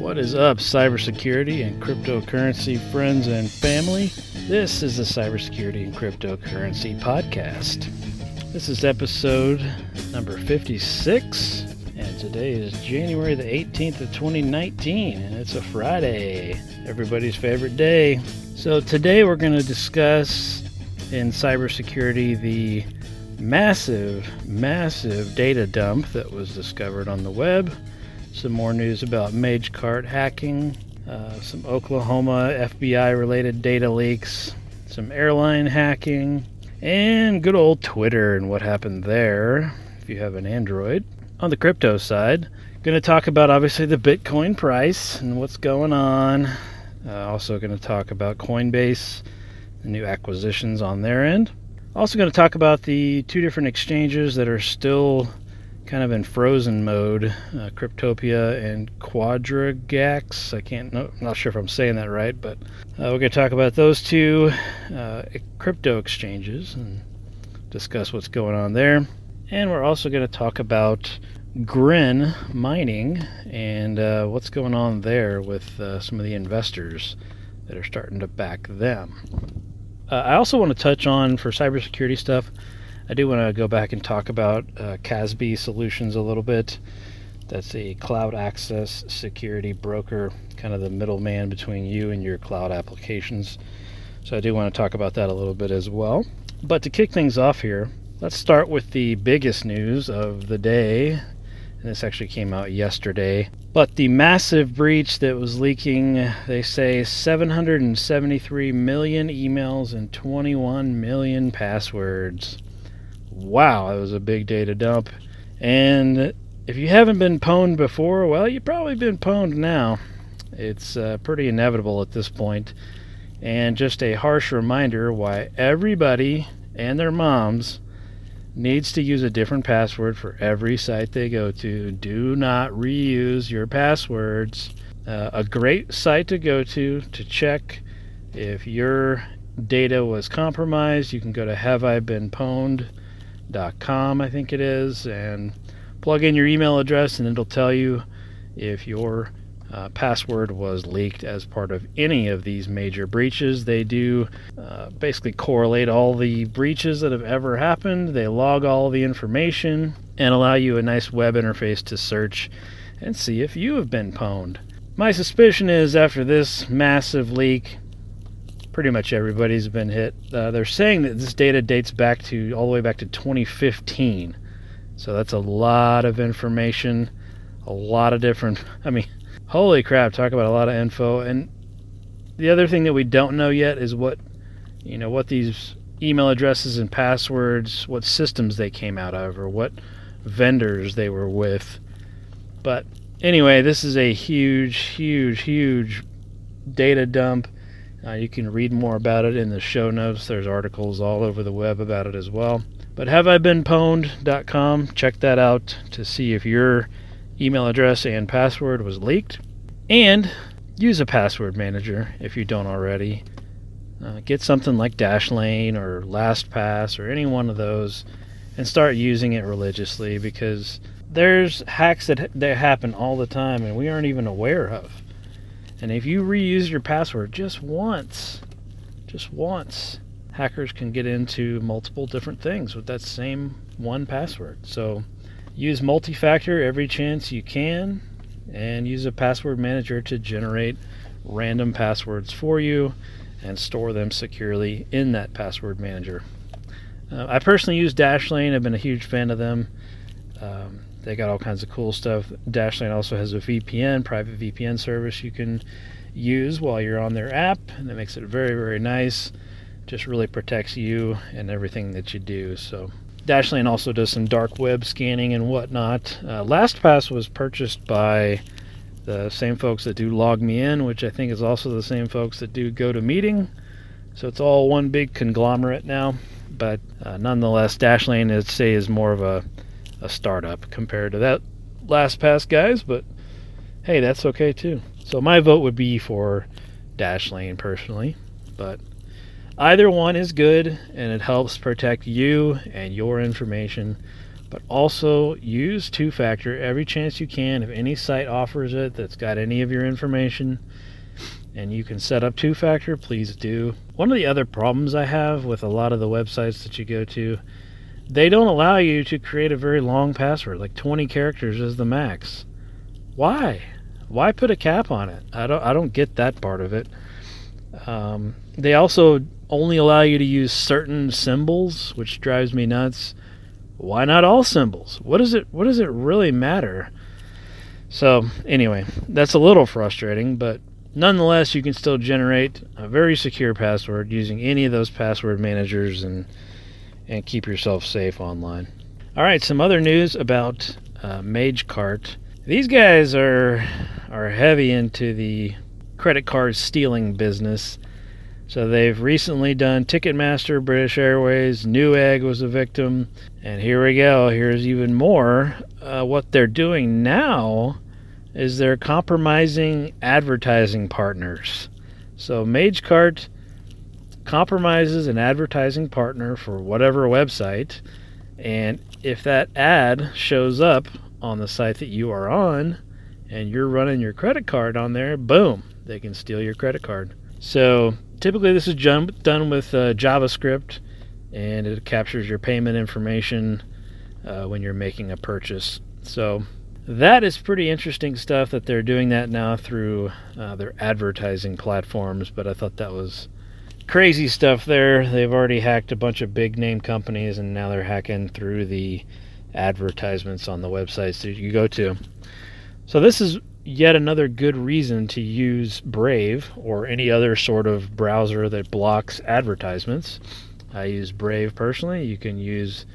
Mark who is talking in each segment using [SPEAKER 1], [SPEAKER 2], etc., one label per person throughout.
[SPEAKER 1] What is up, cybersecurity and cryptocurrency friends and family? This is the Cybersecurity and Cryptocurrency Podcast. This is episode number 56, and today is January the 18th of 2019, and it's a Friday, everybody's favorite day. So, today we're going to discuss in cybersecurity the massive, massive data dump that was discovered on the web some more news about Magecart hacking, uh, some Oklahoma FBI related data leaks, some airline hacking, and good old Twitter and what happened there if you have an Android. On the crypto side, going to talk about obviously the Bitcoin price and what's going on. Uh, also, going to talk about Coinbase, the new acquisitions on their end. Also, going to talk about the two different exchanges that are still kind of in frozen mode. Uh, Cryptopia and Quadragax. I can't. No, I'm not sure if I'm saying that right, but uh, we're going to talk about those two uh, crypto exchanges and discuss what's going on there. And we're also going to talk about Grin mining and uh, what's going on there with uh, some of the investors that are starting to back them. Uh, I also want to touch on for cybersecurity stuff I do want to go back and talk about uh, Solutions a little bit. That's a cloud access security broker, kind of the middleman between you and your cloud applications. So I do want to talk about that a little bit as well. But to kick things off here, let's start with the biggest news of the day. And this actually came out yesterday. But the massive breach that was leaking, they say 773 million emails and 21 million passwords wow, it was a big data dump. And if you haven't been pwned before, well, you've probably been pwned now. It's uh, pretty inevitable at this point. And just a harsh reminder why everybody and their moms needs to use a different password for every site they go to. Do not reuse your passwords. Uh, a great site to go to to check if your data was compromised, you can go to Have I Been Pwned com, I think it is, and plug in your email address, and it'll tell you if your uh, password was leaked as part of any of these major breaches. They do uh, basically correlate all the breaches that have ever happened, they log all the information, and allow you a nice web interface to search and see if you have been pwned. My suspicion is after this massive leak, pretty much everybody's been hit. Uh, they're saying that this data dates back to all the way back to 2015. So that's a lot of information, a lot of different. I mean, holy crap! Talk about a lot of info. And the other thing that we don't know yet is what, you know, what these email addresses and passwords, what systems they came out of, or what vendors they were with. But anyway, this is a huge, huge, huge data dump uh, you can read more about it in the show notes. There's articles all over the web about it as well. But haveibeenpwned.com, check that out to see if your email address and password was leaked. And use a password manager if you don't already. Uh, get something like Dashlane or LastPass or any one of those and start using it religiously because there's hacks that, that happen all the time and we aren't even aware of. And if you reuse your password just once, just once, hackers can get into multiple different things with that same one password. So use multi factor every chance you can and use a password manager to generate random passwords for you and store them securely in that password manager. Uh, I personally use Dashlane, I've been a huge fan of them. Um, they got all kinds of cool stuff. Dashlane also has a VPN, private VPN service you can use while you're on their app, and that makes it very, very nice. Just really protects you and everything that you do. So, Dashlane also does some dark web scanning and whatnot. Uh, LastPass was purchased by the same folks that do LogMeIn, which I think is also the same folks that do GoToMeeting. So it's all one big conglomerate now. But uh, nonetheless, Dashlane, I'd say, is more of a a startup compared to that LastPass guys, but hey, that's okay too. So my vote would be for Dashlane personally, but either one is good and it helps protect you and your information but also use two factor every chance you can. If any site offers it that's got any of your information and you can set up two factor, please do. One of the other problems I have with a lot of the websites that you go to, they don't allow you to create a very long password, like 20 characters is the max. Why? Why put a cap on it? I don't I don't get that part of it. Um, they also only allow you to use certain symbols, which drives me nuts why not all symbols? What does it what does it really matter? So, anyway, that's a little frustrating, but nonetheless, you can still generate a very secure password using any of those password managers and and keep yourself safe online. All right, some other news about uh, MageCart. These guys are are heavy into the credit card stealing business. So they've recently done Ticketmaster, British Airways, Newegg was a victim, and here we go. Here's even more. Uh, what they're doing now is they're compromising advertising partners. So MageCart compromises an advertising partner for whatever website, and if that ad shows up on the site that you are on, and you're running your credit card on there, boom, they can steal your credit card. So typically this is done with uh, JavaScript and it captures your payment information uh, when you're making a purchase. So that is pretty interesting stuff that they're doing that now through uh, their advertising platforms. But I thought that was crazy stuff there. They've already hacked a bunch of big name companies and now they're hacking through the advertisements on the websites that you go to. So this is yet another good reason to use Brave or any other sort of browser that blocks advertisements. I use Brave personally. You can use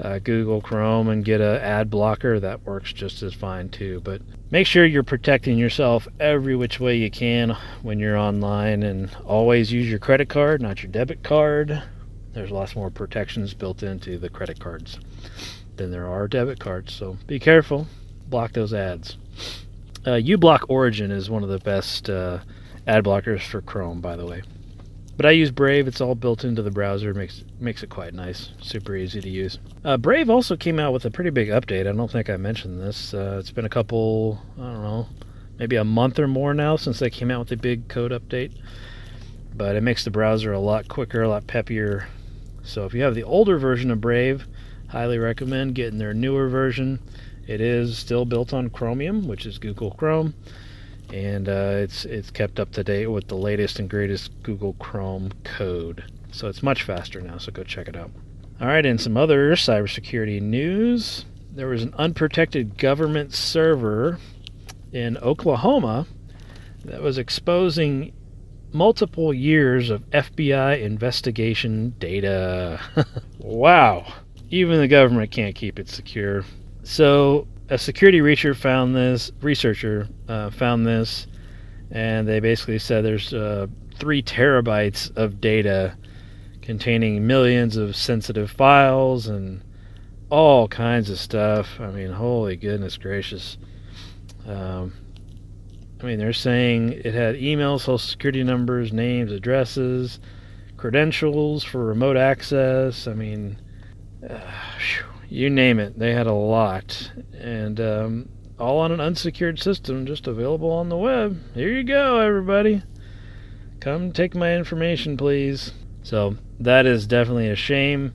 [SPEAKER 1] uh, Google Chrome and get an ad blocker. That works just as fine too. But make sure you're protecting yourself every which way you can when you're online and always use your credit card, not your debit card. There's lots more protections built into the credit cards than there are debit cards. So be careful. Block those ads. Uh, uBlock Origin is one of the best uh, ad blockers for Chrome, by the way. But I use Brave. It's all built into the browser. makes makes it quite nice. Super easy to use. Uh, Brave also came out with a pretty big update. I don't think I mentioned this. Uh, it's been a couple, I don't know, maybe a month or more now since they came out with a big code update. But it makes the browser a lot quicker, a lot peppier. So if you have the older version of Brave, highly recommend getting their newer version. It is still built on Chromium, which is Google Chrome, and uh, it's it's kept up to date with the latest and greatest Google Chrome code. So it's much faster now. So go check it out. All right, and some other cybersecurity news. There was an unprotected government server in Oklahoma that was exposing multiple years of FBI investigation data. wow. Even the government can't keep it secure. So a security researcher found this. Researcher uh, found this, and they basically said there's uh, three terabytes of data containing millions of sensitive files and all kinds of stuff. I mean, holy goodness gracious. Um, I mean, they're saying it had emails, social security numbers, names, addresses, credentials for remote access. I mean, uh, you name it. They had a lot, and um, all on an unsecured system, just available on the web. Here you go, everybody. Come take my information, please. So that is definitely a shame.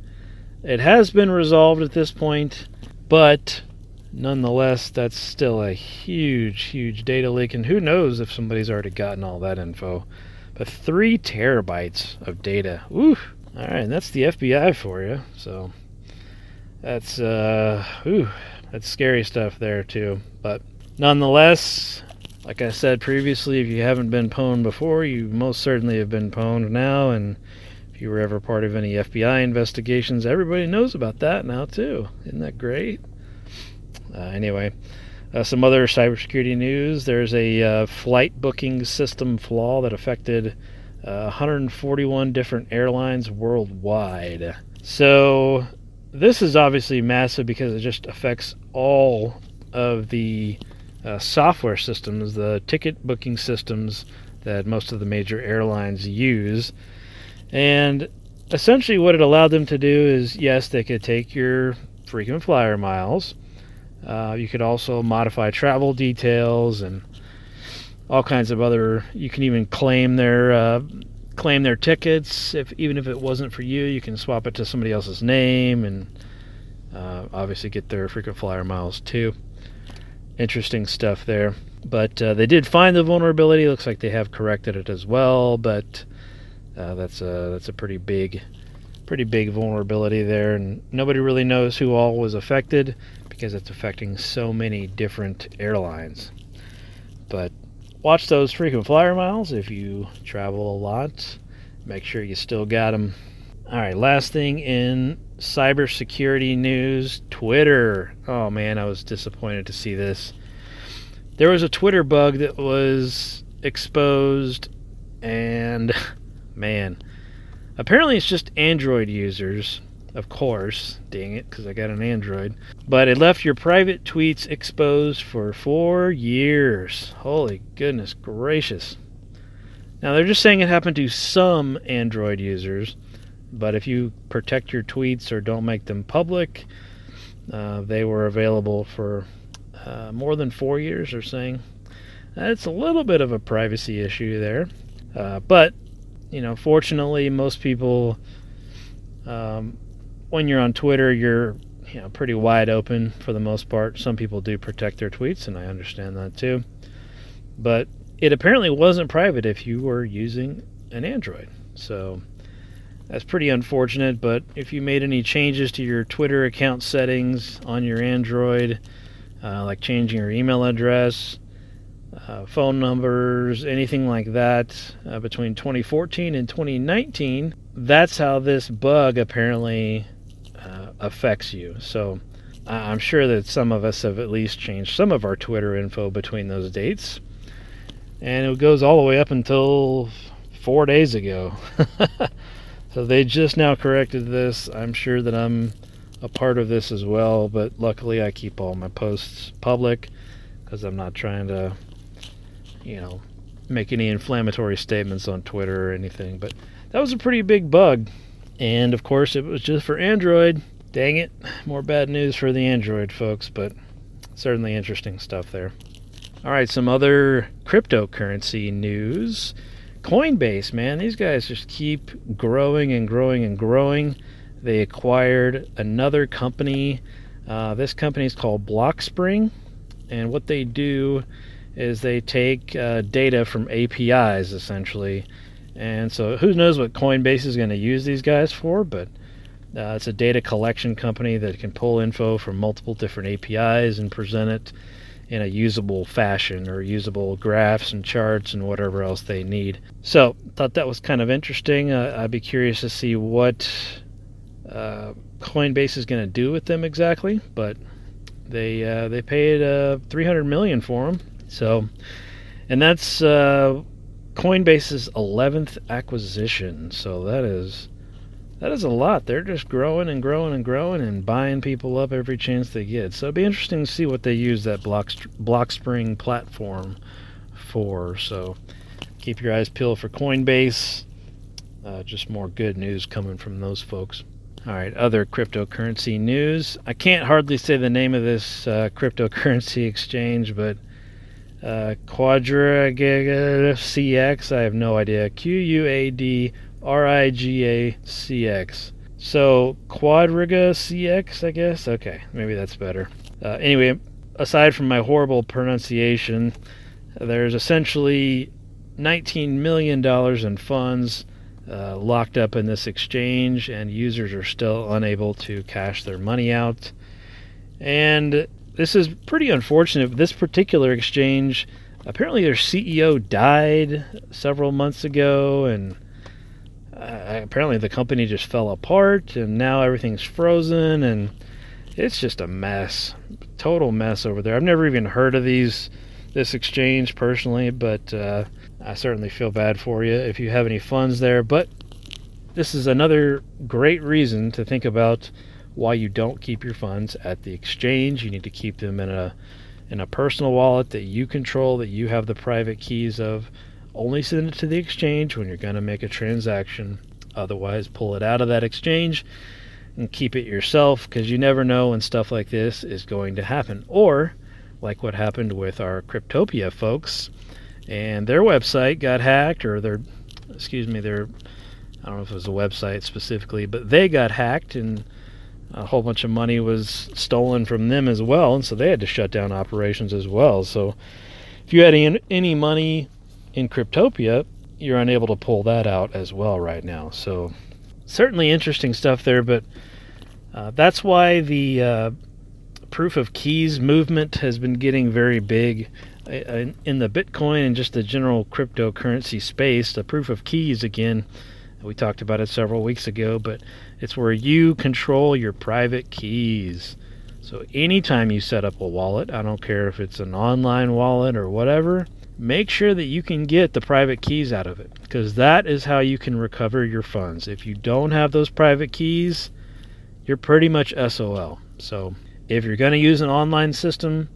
[SPEAKER 1] It has been resolved at this point, but nonetheless, that's still a huge, huge data leak, and who knows if somebody's already gotten all that info. But three terabytes of data. Ooh. All right, and that's the FBI for you. So that's uh, ooh, that's scary stuff there too. But nonetheless, like I said previously, if you haven't been pwned before, you most certainly have been pwned now. And if you were ever part of any FBI investigations, everybody knows about that now too. Isn't that great? Uh, anyway, uh, some other cybersecurity news. There's a uh, flight booking system flaw that affected 141 uh, different airlines worldwide. So this is obviously massive because it just affects all of the uh, software systems, the ticket booking systems that most of the major airlines use. And essentially, what it allowed them to do is yes, they could take your frequent flyer miles. Uh, you could also modify travel details and all kinds of other. You can even claim their uh, claim their tickets if even if it wasn't for you. You can swap it to somebody else's name and uh, obviously get their frequent flyer miles too. Interesting stuff there. But uh, they did find the vulnerability. Looks like they have corrected it as well. But uh, that's a that's a pretty big, pretty big vulnerability there, and nobody really knows who all was affected because it's affecting so many different airlines. But watch those frequent flyer miles if you travel a lot. Make sure you still got them. All right, last thing in cybersecurity news Twitter. Oh man, I was disappointed to see this. There was a Twitter bug that was exposed, and man, apparently it's just Android users of course. Dang it, because I got an Android. But it left your private tweets exposed for four years. Holy goodness gracious. Now, they're just saying it happened to some Android users, but if you protect your tweets or don't make them public, uh, they were available for uh, more than four years, they're saying. That's a little bit of a privacy issue there. Uh, but, you know, fortunately, most people um, when you're on Twitter, you're you know pretty wide open for the most part. Some people do protect their tweets, and I understand that too. But it apparently wasn't private if you were using an Android. So that's pretty unfortunate. But if you made any changes to your Twitter account settings on your Android, uh, like changing your email address, uh, phone numbers, anything like that, uh, between 2014 and 2019, that's how this bug apparently affects you. So I'm sure that some of us have at least changed some of our Twitter info between those dates. And it goes all the way up until four days ago. so they just now corrected this. I'm sure that I'm a part of this as well, but luckily I keep all my posts public because I'm not trying to, you know, make any inflammatory statements on Twitter or anything. But that was a pretty big bug. And of course, it was just for Android. Dang it, more bad news for the Android folks, but certainly interesting stuff there. All right, some other cryptocurrency news. Coinbase, man, these guys just keep growing and growing and growing. They acquired another company. Uh, this company is called Blockspring, and what they do is they take uh, data from APIs essentially. And so, who knows what Coinbase is going to use these guys for? But uh, it's a data collection company that can pull info from multiple different APIs and present it in a usable fashion or usable graphs and charts and whatever else they need. So, thought that was kind of interesting. Uh, I'd be curious to see what uh, Coinbase is going to do with them exactly, but they uh, they paid uh, 300 million for them. So, and that's uh, Coinbase's 11th acquisition. So that is that is a lot. They're just growing and growing and growing and buying people up every chance they get. So it'd be interesting to see what they use that Block Blockspring platform for. So keep your eyes peeled for Coinbase. Uh, just more good news coming from those folks. All right, other cryptocurrency news. I can't hardly say the name of this uh, cryptocurrency exchange, but uh, Quadriga CX. I have no idea. Q U A D R I G A C X. So Quadriga CX, I guess. Okay, maybe that's better. Uh, anyway, aside from my horrible pronunciation, there's essentially 19 million dollars in funds uh, locked up in this exchange, and users are still unable to cash their money out. And this is pretty unfortunate. This particular exchange, apparently, their CEO died several months ago, and uh, apparently the company just fell apart and now everything's frozen and it's just a mess total mess over there. I've never even heard of these this exchange personally but uh, i certainly feel bad for you if you have any funds there. But this is another great reason to think about why you don't keep your funds at the exchange. You need to keep them in a in a personal wallet that you control that you have the private keys of only send it to the exchange when you're going to make a transaction. Otherwise, pull it out of that exchange and keep it yourself because you never know when stuff like this is going to happen. Or, like what happened with our Cryptopia folks, and their website got hacked, or their, excuse me, their, I don't know if it was a website specifically, but they got hacked and a whole bunch of money was stolen from them as well, and so they had to shut down operations as well. So, if you had any, any money in Cryptopia, you're unable to pull that out as well right now. So, certainly interesting stuff there, but uh, that's why the uh, proof of keys movement has been getting very big uh, in the Bitcoin and just the general cryptocurrency space. The proof of keys, again, we talked about it several weeks ago, but it's where you control your private keys. So anytime you set up a wallet, I don't care if it's an online wallet or whatever, make sure that you can get the private keys out of it because that is how you can recover your funds. If you don't have those private keys, you're pretty much SOL. So if you're going to use an online system,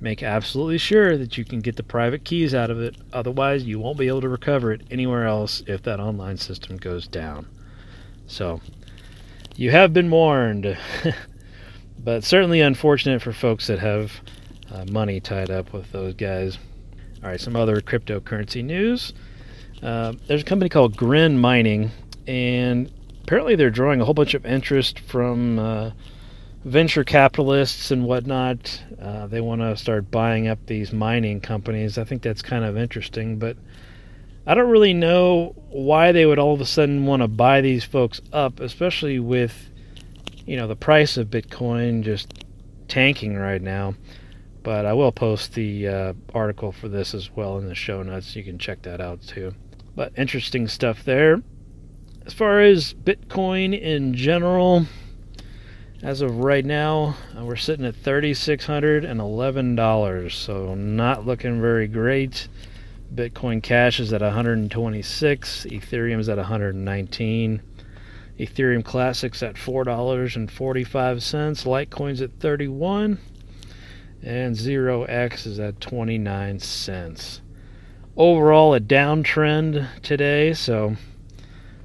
[SPEAKER 1] make absolutely sure that you can get the private keys out of it. Otherwise, you won't be able to recover it anywhere else if that online system goes down. So you have been warned. but certainly unfortunate for folks that have uh, money tied up with those guys. All right, some other cryptocurrency news. Uh, there's a company called Grin Mining, and apparently they're drawing a whole bunch of interest from uh, venture capitalists and whatnot. Uh, they want to start buying up these mining companies. I think that's kind of interesting, but I don't really know why they would all of a sudden want to buy these folks up, especially with you know the price of Bitcoin just tanking right now. But I will post the uh, article for this as well in the show notes. You can check that out too. But interesting stuff there. As far as Bitcoin in general, as of right now, uh, we're sitting at $3,611, so not looking very great. Bitcoin Cash is at 126, Ethereum is at 119, Ethereum Classics at $4.45, Litecoin's at 31, and 0x is at 29 cents. Overall, a downtrend today, so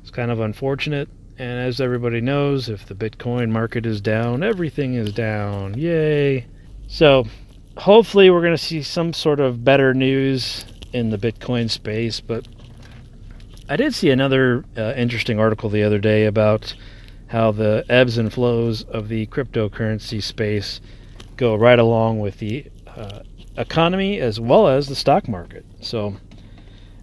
[SPEAKER 1] it's kind of unfortunate. And as everybody knows, if the Bitcoin market is down, everything is down. Yay! So, hopefully, we're going to see some sort of better news in the Bitcoin space. But I did see another uh, interesting article the other day about how the ebbs and flows of the cryptocurrency space go right along with the uh, economy as well as the stock market. So,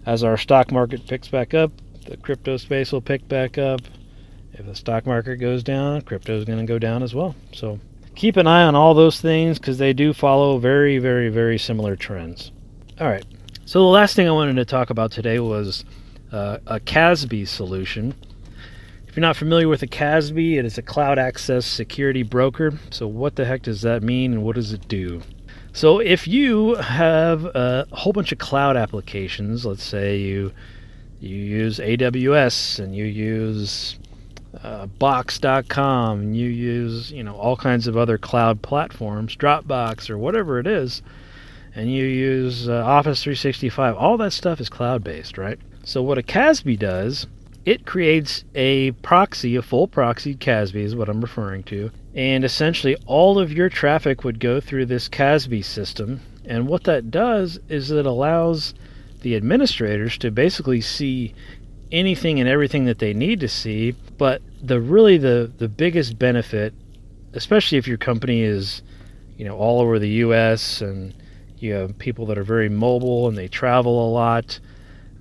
[SPEAKER 1] as our stock market picks back up, the crypto space will pick back up. If the stock market goes down, crypto is going to go down as well. So, keep an eye on all those things because they do follow very, very, very similar trends. All right. So, the last thing I wanted to talk about today was uh, a CASB solution. If you're not familiar with a CASB, it is a cloud access security broker. So, what the heck does that mean and what does it do? So, if you have a whole bunch of cloud applications, let's say you you use AWS and you use uh, Box.com, and you use you know all kinds of other cloud platforms, Dropbox or whatever it is, and you use uh, Office 365. All that stuff is cloud based, right? So, what a CASB does it creates a proxy, a full proxy CASB is what I'm referring to. And essentially, all of your traffic would go through this CASB system. And what that does is it allows the administrators to basically see anything and everything that they need to see. But the really the, the biggest benefit, especially if your company is, you know, all over the US and you have people that are very mobile and they travel a lot,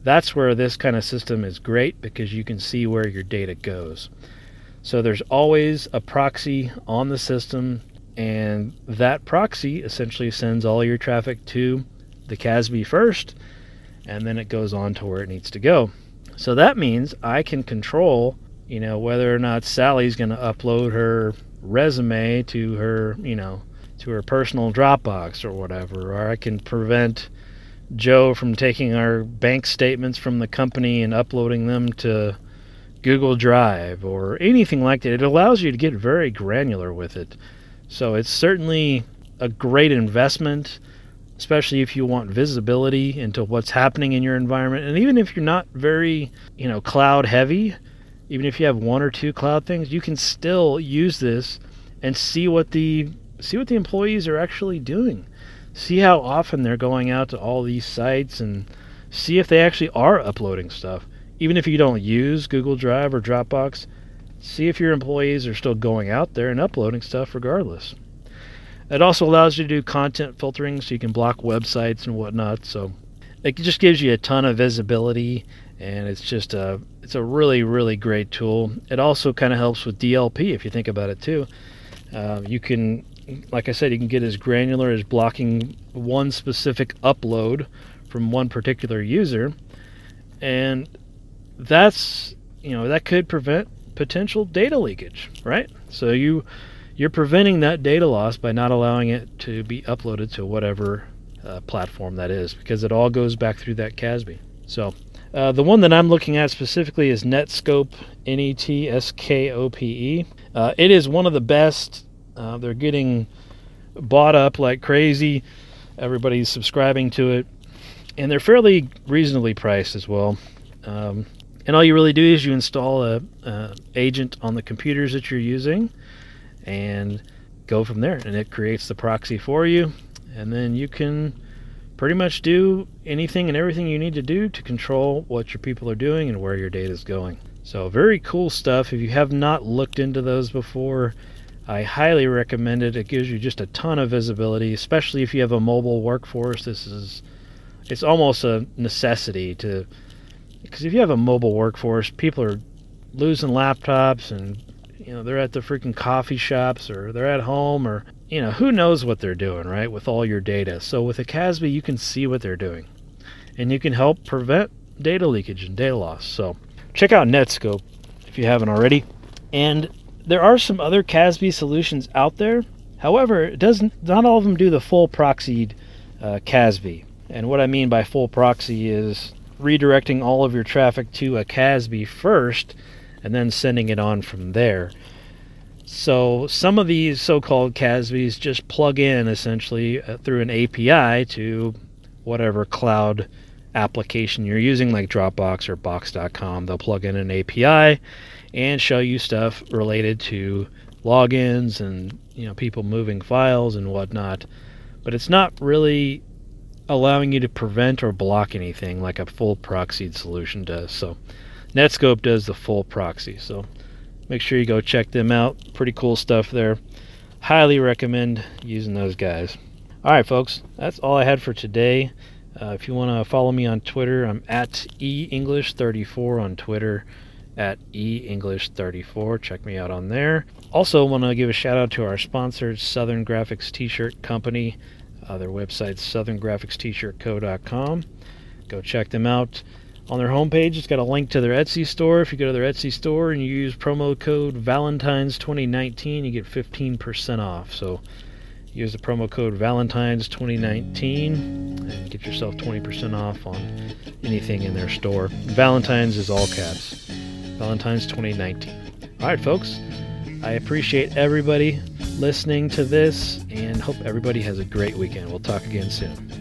[SPEAKER 1] that's where this kind of system is great because you can see where your data goes. So there's always a proxy on the system, and that proxy essentially sends all your traffic to the CASB first, and then it goes on to where it needs to go. So that means I can control, you know, whether or not Sally's going to upload her resume to her, you know, to her personal Dropbox or whatever, or I can prevent Joe from taking our bank statements from the company and uploading them to Google Drive or anything like that. It allows you to get very granular with it. So it's certainly a great investment, especially if you want visibility into what's happening in your environment. And even if you're not very, you know, cloud heavy, even if you have one or two cloud things, you can still use this and see what the see what the employees are actually doing. See how often they're going out to all these sites and see if they actually are uploading stuff. Even if you don't use Google Drive or Dropbox, see if your employees are still going out there and uploading stuff regardless. It also allows you to do content filtering so you can block websites and whatnot. So it just gives you a ton of visibility and it's just a it's a really really great tool. It also kind of helps with DLP if you think about it too. Uh, you can, like I said, you can get as granular as blocking one specific upload from one particular user, and that's you know that could prevent potential data leakage, right? So you you're preventing that data loss by not allowing it to be uploaded to whatever uh, platform that is, because it all goes back through that CASB. So uh, the one that I'm looking at specifically is Netskope, N E T S K O P E. Uh, it is one of the best. Uh, they're getting bought up like crazy. Everybody's subscribing to it, and they're fairly reasonably priced as well. Um, and all you really do is you install a, a agent on the computers that you're using, and go from there. And it creates the proxy for you, and then you can pretty much do anything and everything you need to do to control what your people are doing and where your data is going. So, very cool stuff. If you have not looked into those before, I highly recommend it. It gives you just a ton of visibility, especially if you have a mobile workforce. This is it's almost a necessity to because if you have a mobile workforce, people are losing laptops and you know they're at the freaking coffee shops or they're at home or you know, who knows what they're doing, right, with all your data. So with a CASB, you can see what they're doing. And you can help prevent data leakage and data loss. So check out Netskope if you haven't already. And there are some other CASB solutions out there. However, it doesn't not all of them do the full proxied uh, CASB. And what I mean by full proxy is redirecting all of your traffic to a CASB first and then sending it on from there. So some of these so-called CASBs just plug in essentially uh, through an API to whatever cloud application you're using, like Dropbox or Box.com. They'll plug in an API and show you stuff related to logins and you know people moving files and whatnot. But it's not really allowing you to prevent or block anything like a full proxied solution does. So Netskope does the full proxy. So make sure you go check them out. Pretty cool stuff there. Highly recommend using those guys. All right, folks, that's all I had for today. Uh, if you want to follow me on Twitter, I'm at english34 on Twitter, at english34. Check me out on there. Also, want to give a shout out to our sponsors, Southern Graphics T-shirt Company. Uh, their website's southerngraphicst-shirtco.com. Go check them out on their homepage. It's got a link to their Etsy store. If you go to their Etsy store and you use promo code Valentine's 2019, you get 15% off. So use the promo code Valentine's 2019 and get yourself 20% off on anything in their store. Valentine's is all caps. Valentine's 2019. All right, folks. I appreciate everybody listening to this and hope everybody has a great weekend. We'll talk again soon.